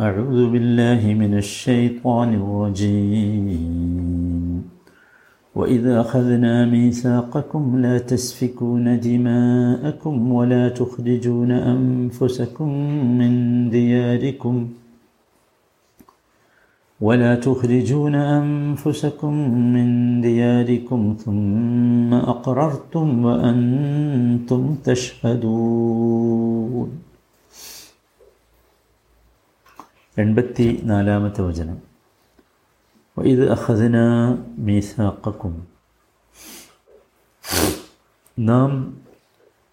أعوذ بالله من الشيطان الرجيم. وإذا أخذنا ميثاقكم لا تسفكون دماءكم ولا تخرجون أنفسكم من دياركم ولا تخرجون أنفسكم من دياركم ثم أقررتم وأنتم تشهدون. എൺപത്തി നാലാമത്തെ വചനം. ഇത് അഹദന മീസാക്കും നാം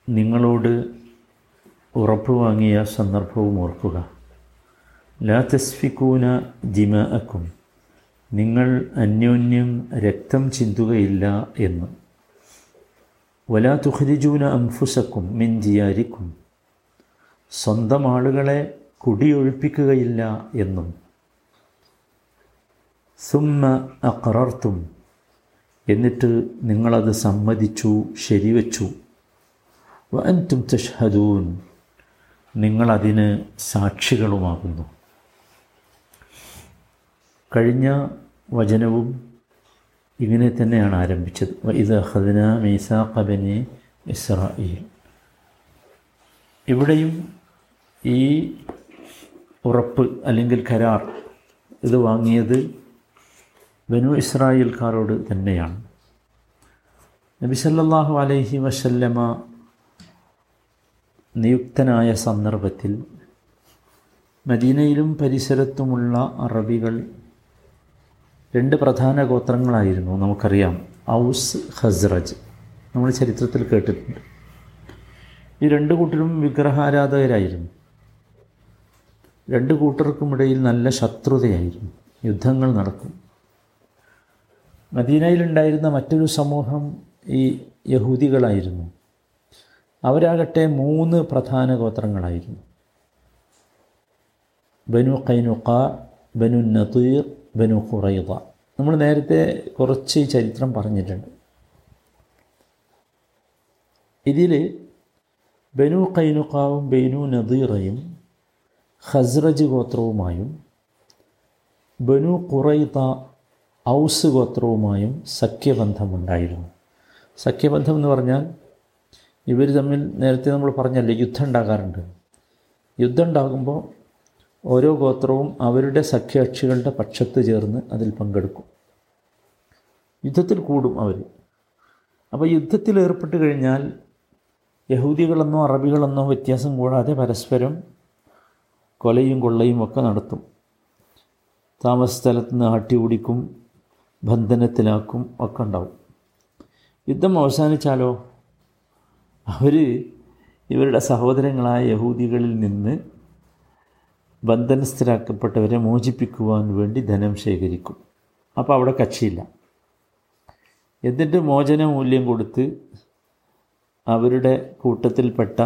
നിങ്ങളോട് ഉറപ്പ് വാങ്ങിയ സന്ദർഭവും ഓർക്കുക. ലാ തസ്ഫിക്കൂന ജിമാഅക്കും നിങ്ങൾ അന്യോന്യം രക്തം ചിന്തുകയില്ല എന്ന്. വലാ തുഹരിജൂന അംഫുസക്കും മിൻ ജിയാരിക്കും സ്വന്തം ആളുകളെ കുടിയൊഴിപ്പിക്കുകയില്ല എന്നും. സുമ്മ അക്രർത്തും. എന്നിട്ട് നിങ്ങളത് സമ്മതിച്ചു ശരിവച്ചു. വൻതും തഷ്ഹദൂൻ. നിങ്ങളതിന് സാക്ഷികളുമാകുന്നു. കഴിഞ്ഞ വചനവും ഇങ്ങനെ തന്നെയാണ് ആരംഭിച്ചത്. ഇത് ഹദന മീസാഖബനെ ഇസ്രായേൽ ഇവിടെയും ഈ ഉറപ്പ് അല്ലെങ്കിൽ കരാർ ഇത് വാങ്ങിയത് ബനു ഇസ്രായേൽക്കാരോട് തന്നെയാണ്. നബി സല്ലാഹു അലൈഹി വസല്ലമ നിയുക്തനായ സന്ദർഭത്തിൽ മദീനയിലും പരിസരത്തുമുള്ള അറബികൾ രണ്ട് പ്രധാന ഗോത്രങ്ങളായിരുന്നു നമുക്കറിയാം. ഔസ് ഹസ്രജ് നമ്മൾ ചരിത്രത്തിൽ കേട്ടിട്ടുണ്ട്. ഈ രണ്ട് കൂട്ടരും വിഗ്രഹാരാധകരായിരുന്നു. രണ്ട് കൂട്ടർക്കുമിടയിൽ നല്ല ശത്രുതയായിരുന്നു യുദ്ധങ്ങൾ നടക്കും. മദീനയിലുണ്ടായിരുന്ന മറ്റൊരു സമൂഹം ഈ യഹൂദികളായിരുന്നു. അവരാകട്ടെ മൂന്ന് പ്രധാന ഗോത്രങ്ങളായിരുന്നു. ബനു കൈനുക്ക ബനു നതീർ ബനു ഖുറൈദ. നമ്മൾ നേരത്തെ കുറച്ച് ചരിത്രം പറഞ്ഞിട്ടുണ്ട്. ഇതിൽ ബനു കൈനുക്കാവും ബനു നദീറയും ഖസ്റജ് ഗോത്രവുമായും ബനു ഖുറൈത ഔസ് ഗോത്രവുമായും സഖ്യബന്ധമുണ്ടായിരുന്നു. സഖ്യബന്ധം എന്ന് പറഞ്ഞാൽ ഇവർ തമ്മിൽ നേരത്തെ നമ്മൾ പറഞ്ഞല്ലേ യുദ്ധം ഉണ്ടാകാറുണ്ട്. യുദ്ധം ഉണ്ടാകുമ്പോൾ ഓരോ ഗോത്രവും അവരുടെ സഖ്യകക്ഷികളുടെ പക്ഷത്ത് ചേർന്ന് അതിൽ പങ്കെടുക്കും. യുദ്ധത്തിൽ കൂടും അവർ. അപ്പോൾ യുദ്ധത്തിൽ ഏർപ്പെട്ട് കഴിഞ്ഞാൽ യഹൂദികളെന്നോ അറബികളെന്നോ വ്യത്യാസം കൂടാതെ പരസ്പരം കൊലയും കൊള്ളയും ഒക്കെ നടത്തും. താമസ സ്ഥലത്ത് നിന്ന് ആട്ടി ഓടിക്കും ബന്ധനത്തിലാക്കും ഒക്കെ ഉണ്ടാവും. യുദ്ധം അവസാനിച്ചാലോ? അവർ ഇവരുടെ സഹോദരങ്ങളായ യഹൂദികളിൽ നിന്ന് ബന്ധനസ്ഥരാക്കപ്പെട്ടവരെ മോചിപ്പിക്കുവാൻ വേണ്ടി ധനം ശേഖരിക്കും. അപ്പോൾ അവിടെ കക്ഷിയില്ല. എന്നിട്ട് മോചന മൂല്യം കൊടുത്ത് അവരുടെ കൂട്ടത്തിൽപ്പെട്ട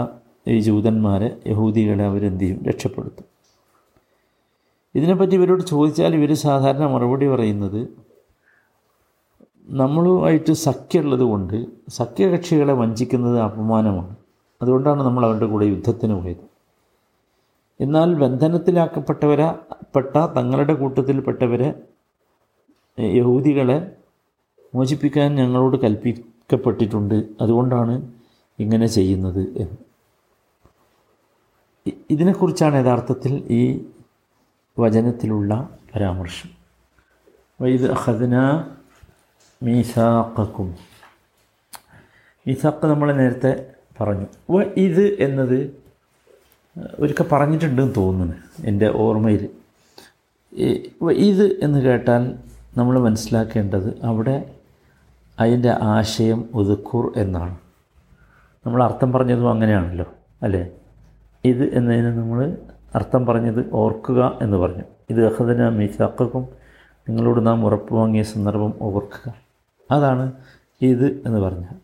ഈ ജൂതന്മാരെ യഹൂദികളെ അവരെന്ത് ചെയ്യും രക്ഷപ്പെടുത്തും. ഇതിനെപ്പറ്റി ഇവരോട് ചോദിച്ചാൽ ഇവർ സാധാരണ മറുപടി പറയുന്നത് നമ്മളുമായിട്ട് സഖ്യമുള്ളത് കൊണ്ട് സഖ്യകക്ഷികളെ വഞ്ചിക്കുന്നത് അപമാനമാണ്. അതുകൊണ്ടാണ് നമ്മൾ അവരുടെ കൂടെ യുദ്ധത്തിന് പോയത്. എന്നാൽ ബന്ധനത്തിലാക്കപ്പെട്ടവരെ പെട്ട തങ്ങളുടെ കൂട്ടത്തിൽപ്പെട്ടവരെ യഹൂദികളെ മോചിപ്പിക്കാൻ ഞങ്ങളോട് കൽപ്പിക്കപ്പെട്ടിട്ടുണ്ട്. അതുകൊണ്ടാണ് ഇങ്ങനെ ചെയ്യുന്നത് എന്ന്. ഇതിനെക്കുറിച്ചാണ് യഥാർത്ഥത്തിൽ ഈ വചനത്തിലുള്ള പരാമർശം. വൈദ് അഹദന മീസാക്കും മീസാക്ക് നമ്മൾ നേരത്തെ പറഞ്ഞു. വ ഇത് എന്നത് ഒരിക്കൽ പറഞ്ഞിട്ടുണ്ടെന്ന് തോന്നുന്നു എന്റെ ഓർമ്മയിൽ. ഇത് എന്ന് കേട്ടാൽ നമ്മൾ മനസ്സിലാക്കേണ്ടത് അവിടെ അതിന്റെ ആശയം ഒതുക്കൂർ എന്നാണ്. നമ്മൾ അർത്ഥം പറഞ്ഞതും അങ്ങനെയാണല്ലോ അല്ലേ? ഇത് എന്നതിന് നമ്മൾ അർത്ഥം പറഞ്ഞത് ഓർക്കുക എന്ന് പറഞ്ഞു. ഇത് അഹദന മീസാക്കും നിങ്ങളോട് നാം ഉറപ്പ് വാങ്ങിയ സന്ദർഭം ഓർക്കുക. അതാണ് ഇത് എന്ന് പറഞ്ഞത്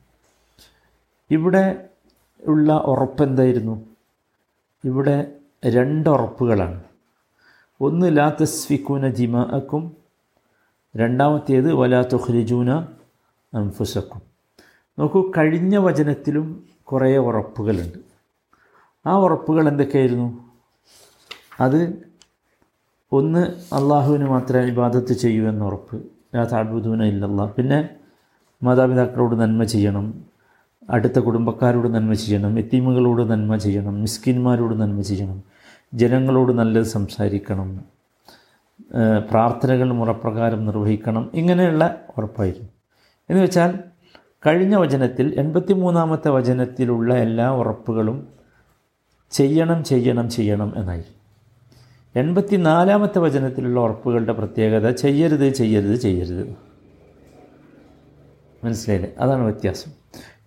ഇവിടെ ഉള്ള ഉറപ്പെന്തായിരുന്നു ഇവിടെ രണ്ട് ഉറപ്പുകളാണ്. ഒന്ന് ലാ തസ്ഫിക്കൂന ജിമാക്കും രണ്ടാമത്തേത് വലാ തുഹ്രിജൂന അംഫുസക്കും നോക്കൂ കഴിഞ്ഞ വചനത്തിലും കുറേ ഉറപ്പുകളുണ്ട്. ആ ഉറപ്പുകൾ എന്തൊക്കെയായിരുന്നു? അത് ഒന്ന് അള്ളാഹുവിന് മാത്രമേ ഇബാദത്ത് ചെയ്യൂ എന്ന ഉറപ്പ്. ലാ താഴ്ബുദൂന ഇല്ലല്ല. പിന്നെ മാതാപിതാക്കളോട് നന്മ ചെയ്യണം. അടുത്ത കുടുംബക്കാരോട് നന്മ ചെയ്യണം. എത്തീമുകളോട് നന്മ ചെയ്യണം. മിസ്കിന്മാരോട് നന്മ ചെയ്യണം. ജനങ്ങളോട് നല്ലത് സംസാരിക്കണം. പ്രാർത്ഥനകൾ മുറപ്രകാരം നിർവഹിക്കണം. ഇങ്ങനെയുള്ള ഉറപ്പായിരുന്നു. എന്ന് വെച്ചാൽ കഴിഞ്ഞ വചനത്തിൽ എൺപത്തി മൂന്നാമത്തെ വചനത്തിലുള്ള എല്ലാ ഉറപ്പുകളും ചെയ്യണം ചെയ്യണം ചെയ്യണം എന്നായി. എൺപത്തി നാലാമത്തെ വചനത്തിലുള്ള ഉറപ്പുകളുടെ പ്രത്യേകത ചെയ്യരുത് ചെയ്യരുത് ചെയ്യരുത്. മനസ്സിലായില്ലേ? അതാണ് വ്യത്യാസം.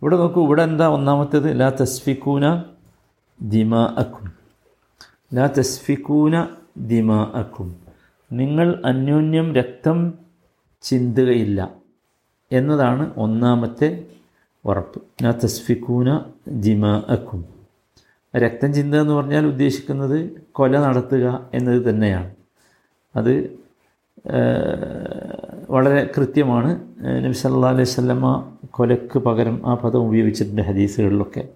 ഇവിടെ നോക്കൂ ഇവിടെ എന്താ ഒന്നാമത്തേത്? ലാ തസ്ഫിക്കൂന ദിമാ അക്കും ലാ തസ്ഫിക്കൂന ദിമാ അക്കും നിങ്ങൾ അന്യോന്യം രക്തം ചിന്തുകയില്ല എന്നതാണ് ഒന്നാമത്തെ ഉറപ്പ്. ലാ തസ്ഫിക്കൂന ദിമാ അക്കും രക്തം ചിന്ത എന്ന് പറഞ്ഞാൽ ഉദ്ദേശിക്കുന്നത് കൊല നടത്തുക എന്നത് തന്നെയാണ്. അത് വളരെ കൃത്യമാണ്. നബി സല്ലാ അലൈഹി സ്വല്ലമ്മ കൊലക്ക് പകരം ആ പദം ഉപയോഗിച്ചിട്ടുണ്ട് ഹദീസുകളിലൊക്കെ.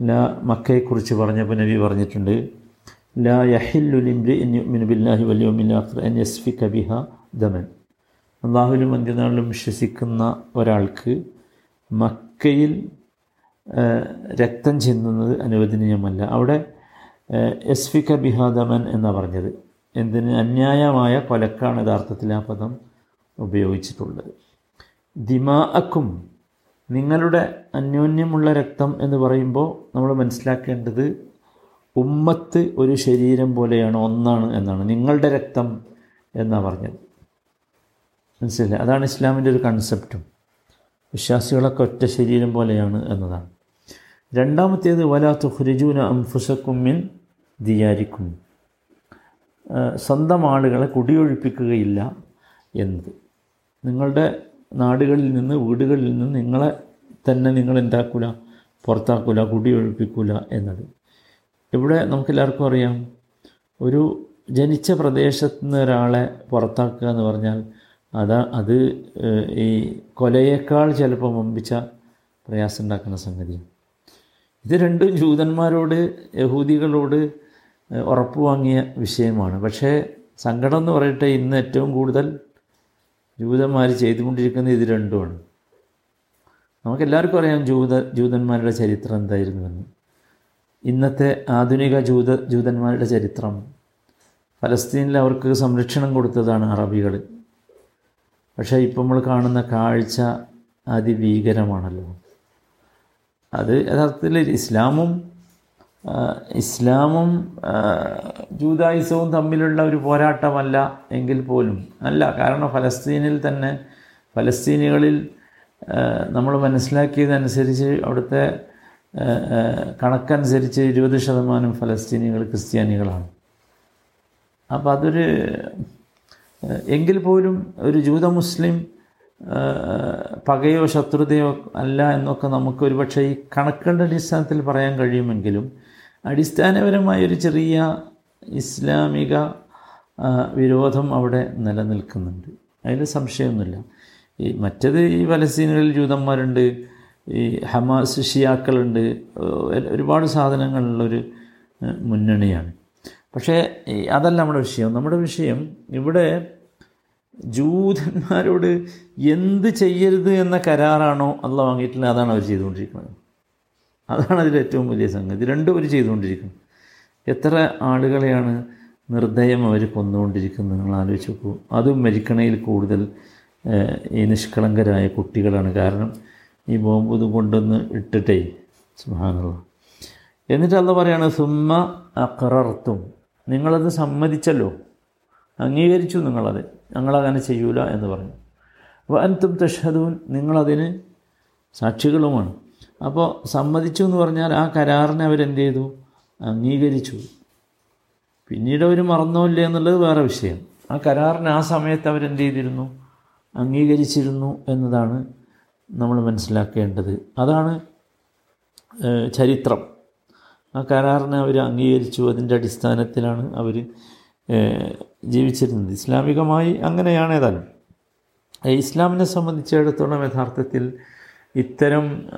ലാ മക്കയെക്കുറിച്ച് പറഞ്ഞപ്പോൾ നബി പറഞ്ഞിട്ടുണ്ട് ലാ യഹില്ലുലിംബ്രി ബില്ലാഹി വലിയോമില്ലാഖർ എൻ യസ്ഫി കബിഹ ദമൻ. അള്ളാഹുലും അന്ത്യനാളിലും വിശ്വസിക്കുന്ന ഒരാൾക്ക് മക്കയിൽ രക്തം ചിന്തുന്നത് അനുവദനീയമല്ല. അവിടെ എസ്ഫിക ബിഹാദമൻ എന്നാണ് പറഞ്ഞത്. എന്തിന് അന്യായമായ കൊലക്കാണ് യഥാർത്ഥത്തിൽ ആ പദം ഉപയോഗിച്ചിട്ടുള്ളത്. ദിമാഅക്കും നിങ്ങളുടെ അന്യോന്യമുള്ള രക്തം എന്ന് പറയുമ്പോൾ നമ്മൾ മനസ്സിലാക്കേണ്ടത് ഉമ്മത്ത് ഒരു ശരീരം പോലെയാണ് ഒന്നാണ് എന്നാണ്. നിങ്ങളുടെ രക്തം എന്നാണ് പറഞ്ഞത്. മനസ്സിലായി അതാണ് ഇസ്ലാമിന്റെ ഒരു കൺസെപ്റ്റും വിശ്വാസികളൊക്കെ ഒറ്റ ശരീരം പോലെയാണ് എന്നതാണ്. രണ്ടാമത്തേത് വലാത്തു ഹുരിജൂന അംഫുസക്കുമ്മിൻ ദിയാരിക്കും. സ്വന്തം ആളുകളെ കുടിയൊഴിപ്പിക്കുകയില്ല എന്നത്. നിങ്ങളുടെ നാടുകളിൽ നിന്ന് വീടുകളിൽ നിന്ന് നിങ്ങളെ തന്നെ നിങ്ങൾ എന്താക്കൂല പുറത്താക്കൂല കുടിയൊഴിപ്പിക്കൂല എന്നത്. ഇവിടെ നമുക്കെല്ലാവർക്കും അറിയാം ഒരു ജനിച്ച പ്രദേശത്തുനിന്ന് ഒരാളെ പുറത്താക്കുക എന്ന് പറഞ്ഞാൽ അതാ അത് ഈ കൊലയേക്കാൾ ചിലപ്പോൾ വമ്പിച്ച പ്രയാസം ഉണ്ടാക്കുന്ന സംഗതിയാണ് ഇത് രണ്ടും ജൂതന്മാരോട് യഹൂദികളോട് ഉറപ്പ് വാങ്ങിയ വിഷയമാണ്. പക്ഷേ സങ്കടം എന്ന് പറയട്ടെ ഇന്ന് ഏറ്റവും കൂടുതൽ ജൂതന്മാർ ചെയ്തുകൊണ്ടിരിക്കുന്നത് ഇത് രണ്ടുമാണ്. നമുക്കെല്ലാവർക്കും അറിയാം ജൂത ജൂതന്മാരുടെ ചരിത്രം എന്തായിരുന്നുവെന്ന്. ഇന്നത്തെ ആധുനിക ജൂത ജൂതന്മാരുടെ ചരിത്രം. ഫലസ്തീനിൽ അവർക്ക് സംരക്ഷണം കൊടുത്തതാണ് അറബികൾ പക്ഷേ ഇപ്പം നമ്മൾ കാണുന്ന കാഴ്ച അതിഭീകരമാണല്ലോ. അത് യഥാർത്ഥത്തിൽ ഇസ്ലാമും ഇസ്ലാമും ജൂതായുസവും തമ്മിലുള്ള ഒരു പോരാട്ടമല്ല എങ്കിൽ പോലും അല്ല കാരണം ഫലസ്തീനിൽ തന്നെ ഫലസ്തീനികളിൽ നമ്മൾ മനസ്സിലാക്കിയതനുസരിച്ച് അവിടുത്തെ കണക്കനുസരിച്ച് ഇരുപത് ശതമാനം ഫലസ്തീനികൾ ക്രിസ്ത്യാനികളാണ്. അപ്പോൾ അതൊരു എങ്കിൽ പോലും ഒരു ജൂത മുസ്ലിം പകയോ ശത്രുതയോ അല്ല എന്നൊക്കെ നമുക്ക് ഒരുപക്ഷെ ഈ കണക്കുകളുടെ അടിസ്ഥാനത്തിൽ പറയാൻ കഴിയുമെങ്കിലും അടിസ്ഥാനപരമായ ഒരു ചെറിയ ഇസ്ലാമിക വിരോധം അവിടെ നിലനിൽക്കുന്നുണ്ട്. അതിൽ സംശയമൊന്നുമില്ല. ഈ മറ്റത് ഈ പലസ്തീനുകളിൽ ജൂതന്മാരുണ്ട് ഈ ഹമാസ് ഷിയാക്കളുണ്ട് ഒരുപാട് സാധനങ്ങളുള്ളൊരു മുന്നണിയാണ്. പക്ഷേ അതല്ല നമ്മുടെ വിഷയം. നമ്മുടെ വിഷയം ഇവിടെ ജൂതന്മാരോട് എന്ത് ചെയ്യരുത് എന്ന കരാറാണോ അല്ല വാങ്ങിയിട്ടില്ല അതാണ് അവർ ചെയ്തുകൊണ്ടിരിക്കുന്നത്. അതാണ് അതിൽ ഏറ്റവും വലിയ സംഗതി. രണ്ടും അവർ ചെയ്തുകൊണ്ടിരിക്കുന്നത് എത്ര ആളുകളെയാണ് നിർദ്ദയം അവർ കൊന്നുകൊണ്ടിരിക്കുന്നത് നിങ്ങൾ ആലോചിച്ച് നോക്കൂ. അതും മരിക്കണയിൽ കൂടുതൽ ഈ നിഷ്കളങ്കരായ കുട്ടികളാണ്. കാരണം ഈ ബോംബ് ഇത് കൊണ്ടൊന്ന് ഇട്ടിട്ടേ സുഹാനുള്ള എന്നിട്ട് അല്ല പറയാണ് സുമ്മ അക്രർത്തും. നിങ്ങളത് സമ്മതിച്ചല്ലോ. അംഗീകരിച്ചു നിങ്ങളത്. ഞങ്ങളങ്ങനെ ചെയ്യൂല എന്ന് പറഞ്ഞു. അപ്പോൾ അൻതും തഷദൂൻ നിങ്ങളതിന് സാക്ഷികളുമാണ്. അപ്പോൾ സമ്മതിച്ചു എന്ന് പറഞ്ഞാൽ ആ കരാറിനെ അവരെന്ത് ചെയ്തു അംഗീകരിച്ചു. പിന്നീട് അവർ മറന്നോ ഇല്ലേ എന്നുള്ളത് വേറെ വിഷയം. ആ കരാറിന് ആ സമയത്ത് അവരെന്ത് ചെയ്തിരുന്നു അംഗീകരിച്ചിരുന്നു എന്നതാണ് നമ്മൾ മനസ്സിലാക്കേണ്ടത്. അതാണ് ചരിത്രം. ആ കരാറിനെ അവർ അംഗീകരിച്ചു. അതിന്റെ അടിസ്ഥാനത്തിലാണ് അവർ ജീവിച്ചിരുന്നത്. ഇസ്ലാമികമായി അങ്ങനെയാണ് ഏതാനും ഇസ്ലാമിനെ സംബന്ധിച്ചിടത്തോളം യഥാർത്ഥത്തിൽ ഇത്തരം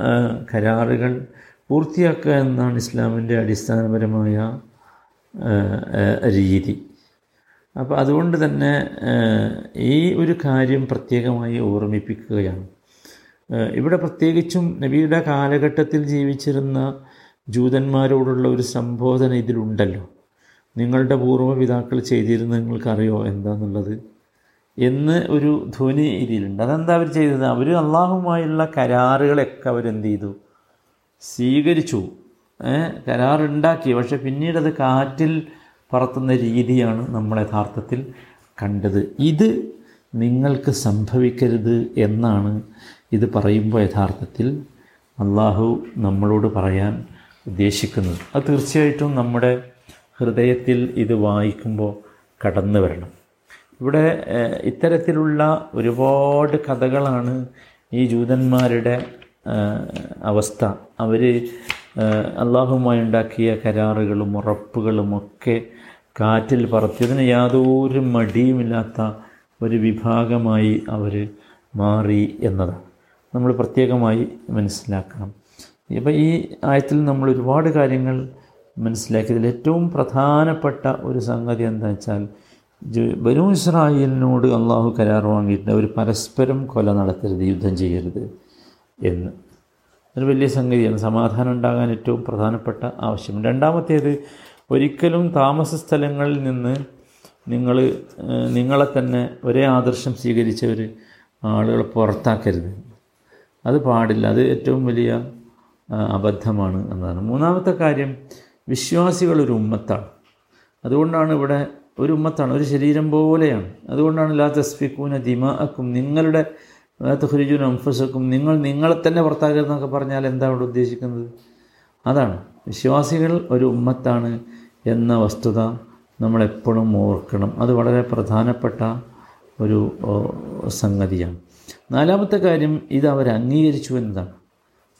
കരാറുകൾ പൂർത്തിയാക്കുക എന്നാണ് ഇസ്ലാമിന്റെ അടിസ്ഥാനപരമായ രീതി. അപ്പോൾ അതുകൊണ്ട് തന്നെ ഈ ഒരു കാര്യം പ്രത്യേകമായി ഓർമ്മിപ്പിക്കുകയാണ്. ഇവിടെ പ്രത്യേകിച്ചും നബിയുടെ കാലഘട്ടത്തിൽ ജീവിച്ചിരുന്ന ജൂതന്മാരോടുള്ള ഒരു സംബോധന ഇതിലുണ്ടല്ലോ. നിങ്ങളുടെ പൂർവപിതാക്കൾ ചെയ്തിരുന്നത് നിങ്ങൾക്കറിയോ എന്താണെന്നുള്ളത് എന്ന് ഒരു ധ്വനി ഇതിലുണ്ട് അതെന്താ അവർ ചെയ്തത്? അവർ അള്ളാഹുമായുള്ള കരാറുകളൊക്കെ അവരെന്ത് ചെയ്തു? സ്വീകരിച്ചു. കരാറുണ്ടാക്കി. പക്ഷെ പിന്നീട് അത് കാറ്റിൽ പറത്തുന്ന രീതിയാണ് നമ്മൾ യഥാർത്ഥത്തിൽ കണ്ടത്. ഇത് നിങ്ങൾക്ക് സംഭവിക്കരുത് എന്നാണ് ഇത് പറയുമ്പോൾ യഥാർത്ഥത്തിൽ അള്ളാഹു നമ്മളോട് പറയാൻ ഉദ്ദേശിക്കുന്നത്. അത് തീർച്ചയായിട്ടും നമ്മുടെ ഹൃദയത്തിൽ ഇത് വായിക്കുമ്പോൾ കടന്നു വരണം. ഇവിടെ ഇത്തരത്തിലുള്ള ഒരുപാട് കഥകളാണ് ഈ ജൂതന്മാരുടെ അവസ്ഥ. അവർ അള്ളാഹുമായി ഉണ്ടാക്കിയ കരാറുകളും ഉറപ്പുകളും ഒക്കെ കാറ്റിൽ പറത്തിയതിന് യാതൊരു മടിയുമില്ലാത്ത ഒരു വിഭാഗമായി അവർ മാറി എന്നതാണ്. നമ്മൾ പ്രത്യേകമായി മനസ്സിലാക്കണം. ഇപ്പം ഈ ആയത്തിൽ നമ്മൾ ഒരുപാട് കാര്യങ്ങൾ മനസ്സിലാക്കിയതിൽ ഏറ്റവും പ്രധാനപ്പെട്ട ഒരു സംഗതി എന്താ വെച്ചാൽ ബനു ഇസ്രായേലിനോട് അള്ളാഹു കരാർ വാങ്ങിയിട്ടുണ്ട്. അവർ പരസ്പരം കൊല നടത്തരുത് യുദ്ധം ചെയ്യരുത് എന്ന്. അതൊരു വലിയ സംഗതിയാണ്. സമാധാനം ഉണ്ടാകാൻ ഏറ്റവും പ്രധാനപ്പെട്ട ആവശ്യം. രണ്ടാമത്തേത് ഒരിക്കലും താമസ സ്ഥലങ്ങളിൽ നിന്ന് നിങ്ങൾ നിങ്ങളെ തന്നെ ഒരേ ആദർശം സ്വീകരിച്ചവർ ആളുകളെ പുറത്താക്കരുത്. അത് പാടില്ല. അത് ഏറ്റവും വലിയ അബദ്ധമാണ് എന്നതാണ്. മൂന്നാമത്തെ കാര്യം വിശ്വാസികൾ ഒരു ഉമ്മത്താണ്. അതുകൊണ്ടാണ് ഇവിടെ ഒരു ഉമ്മത്താണ് ഒരു ശരീരം പോലെയാണ്. അതുകൊണ്ടാണ് ലാ തസ്ഫിക്കൂന ദിമാക്കും നിങ്ങളുടെ ലാ അംഫസക്കും നിങ്ങൾ നിങ്ങളെ തന്നെ പുറത്താക്കരുതെന്നൊക്കെ പറഞ്ഞാൽ എന്താണ് ഇവിടെ ഉദ്ദേശിക്കുന്നത്? അതാണ്. വിശ്വാസികൾ ഒരു ഉമ്മത്താണ് എന്ന വസ്തുത നമ്മളെപ്പോഴും ഓർക്കണം. അത് വളരെ പ്രധാനപ്പെട്ട ഒരു സംഗതിയാണ്. നാലാമത്തെ കാര്യം ഇത് അവർ അംഗീകരിച്ചു എന്നതാണ്.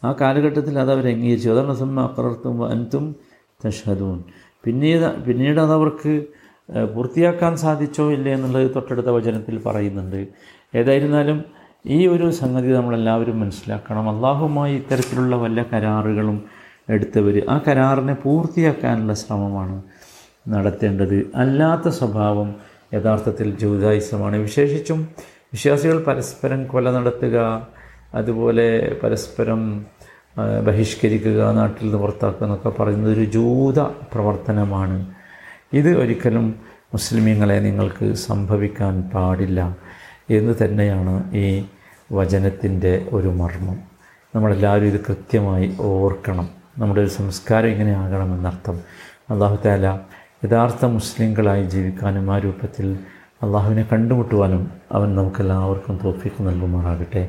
ആ കാലഘട്ടത്തിൽ അത് അവർ അംഗീകരിച്ചു അതാണ് സമ്മ അക്രർത്തും അൻതും തഷദൂൻ പിന്നീട് പിന്നീട് അതവർക്ക് പൂർത്തിയാക്കാൻ സാധിച്ചോ ഇല്ലേ എന്നുള്ളത് തൊട്ടടുത്ത വചനത്തിൽ പറയുന്നുണ്ട്. ഏതായിരുന്നാലും ഈ ഒരു സംഗതി നമ്മളെല്ലാവരും മനസ്സിലാക്കണം. അള്ളാഹുമായി ഇത്തരത്തിലുള്ള വല്ല കരാറുകളും എടുത്തവർ ആ കരാറിനെ പൂർത്തിയാക്കാനുള്ള ശ്രമമാണ് നടത്തേണ്ടത്. അല്ലാത്ത സ്വഭാവം യഥാർത്ഥത്തിൽ ജൂതായുസമാണ്. വിശേഷിച്ചും വിശ്വാസികൾ പരസ്പരം കൊല നടത്തുക അതുപോലെ പരസ്പരം ബഹിഷ്കരിക്കുക നാട്ടിൽ നിന്ന് പുറത്താക്കുക എന്നൊക്കെ പറയുന്നത് ഒരു ജൂത പ്രവർത്തനമാണ്. ഇത് ഒരിക്കലും മുസ്ലിമീങ്ങളെ നിങ്ങൾക്ക് സംഭവിക്കാൻ പാടില്ല എന്ന് തന്നെയാണ് ഈ വചനത്തിന്റെ ഒരു മർമ്മം. നമ്മളെല്ലാവരും ഇത് കൃത്യമായി ഓർക്കണം. നമ്മുടെ ഒരു സംസ്കാരം ഇങ്ങനെ ആകണമെന്നർത്ഥം അള്ളാഹു താല യഥാർത്ഥ മുസ്ലിങ്ങളായി ജീവിക്കാനും ആ രൂപത്തിൽ അള്ളാഹുവിനെ കണ്ടുമുട്ടുവാനും അവൻ നമുക്കെല്ലാവർക്കും തോഫിക്ക് നൽകുമാറാകട്ടെ.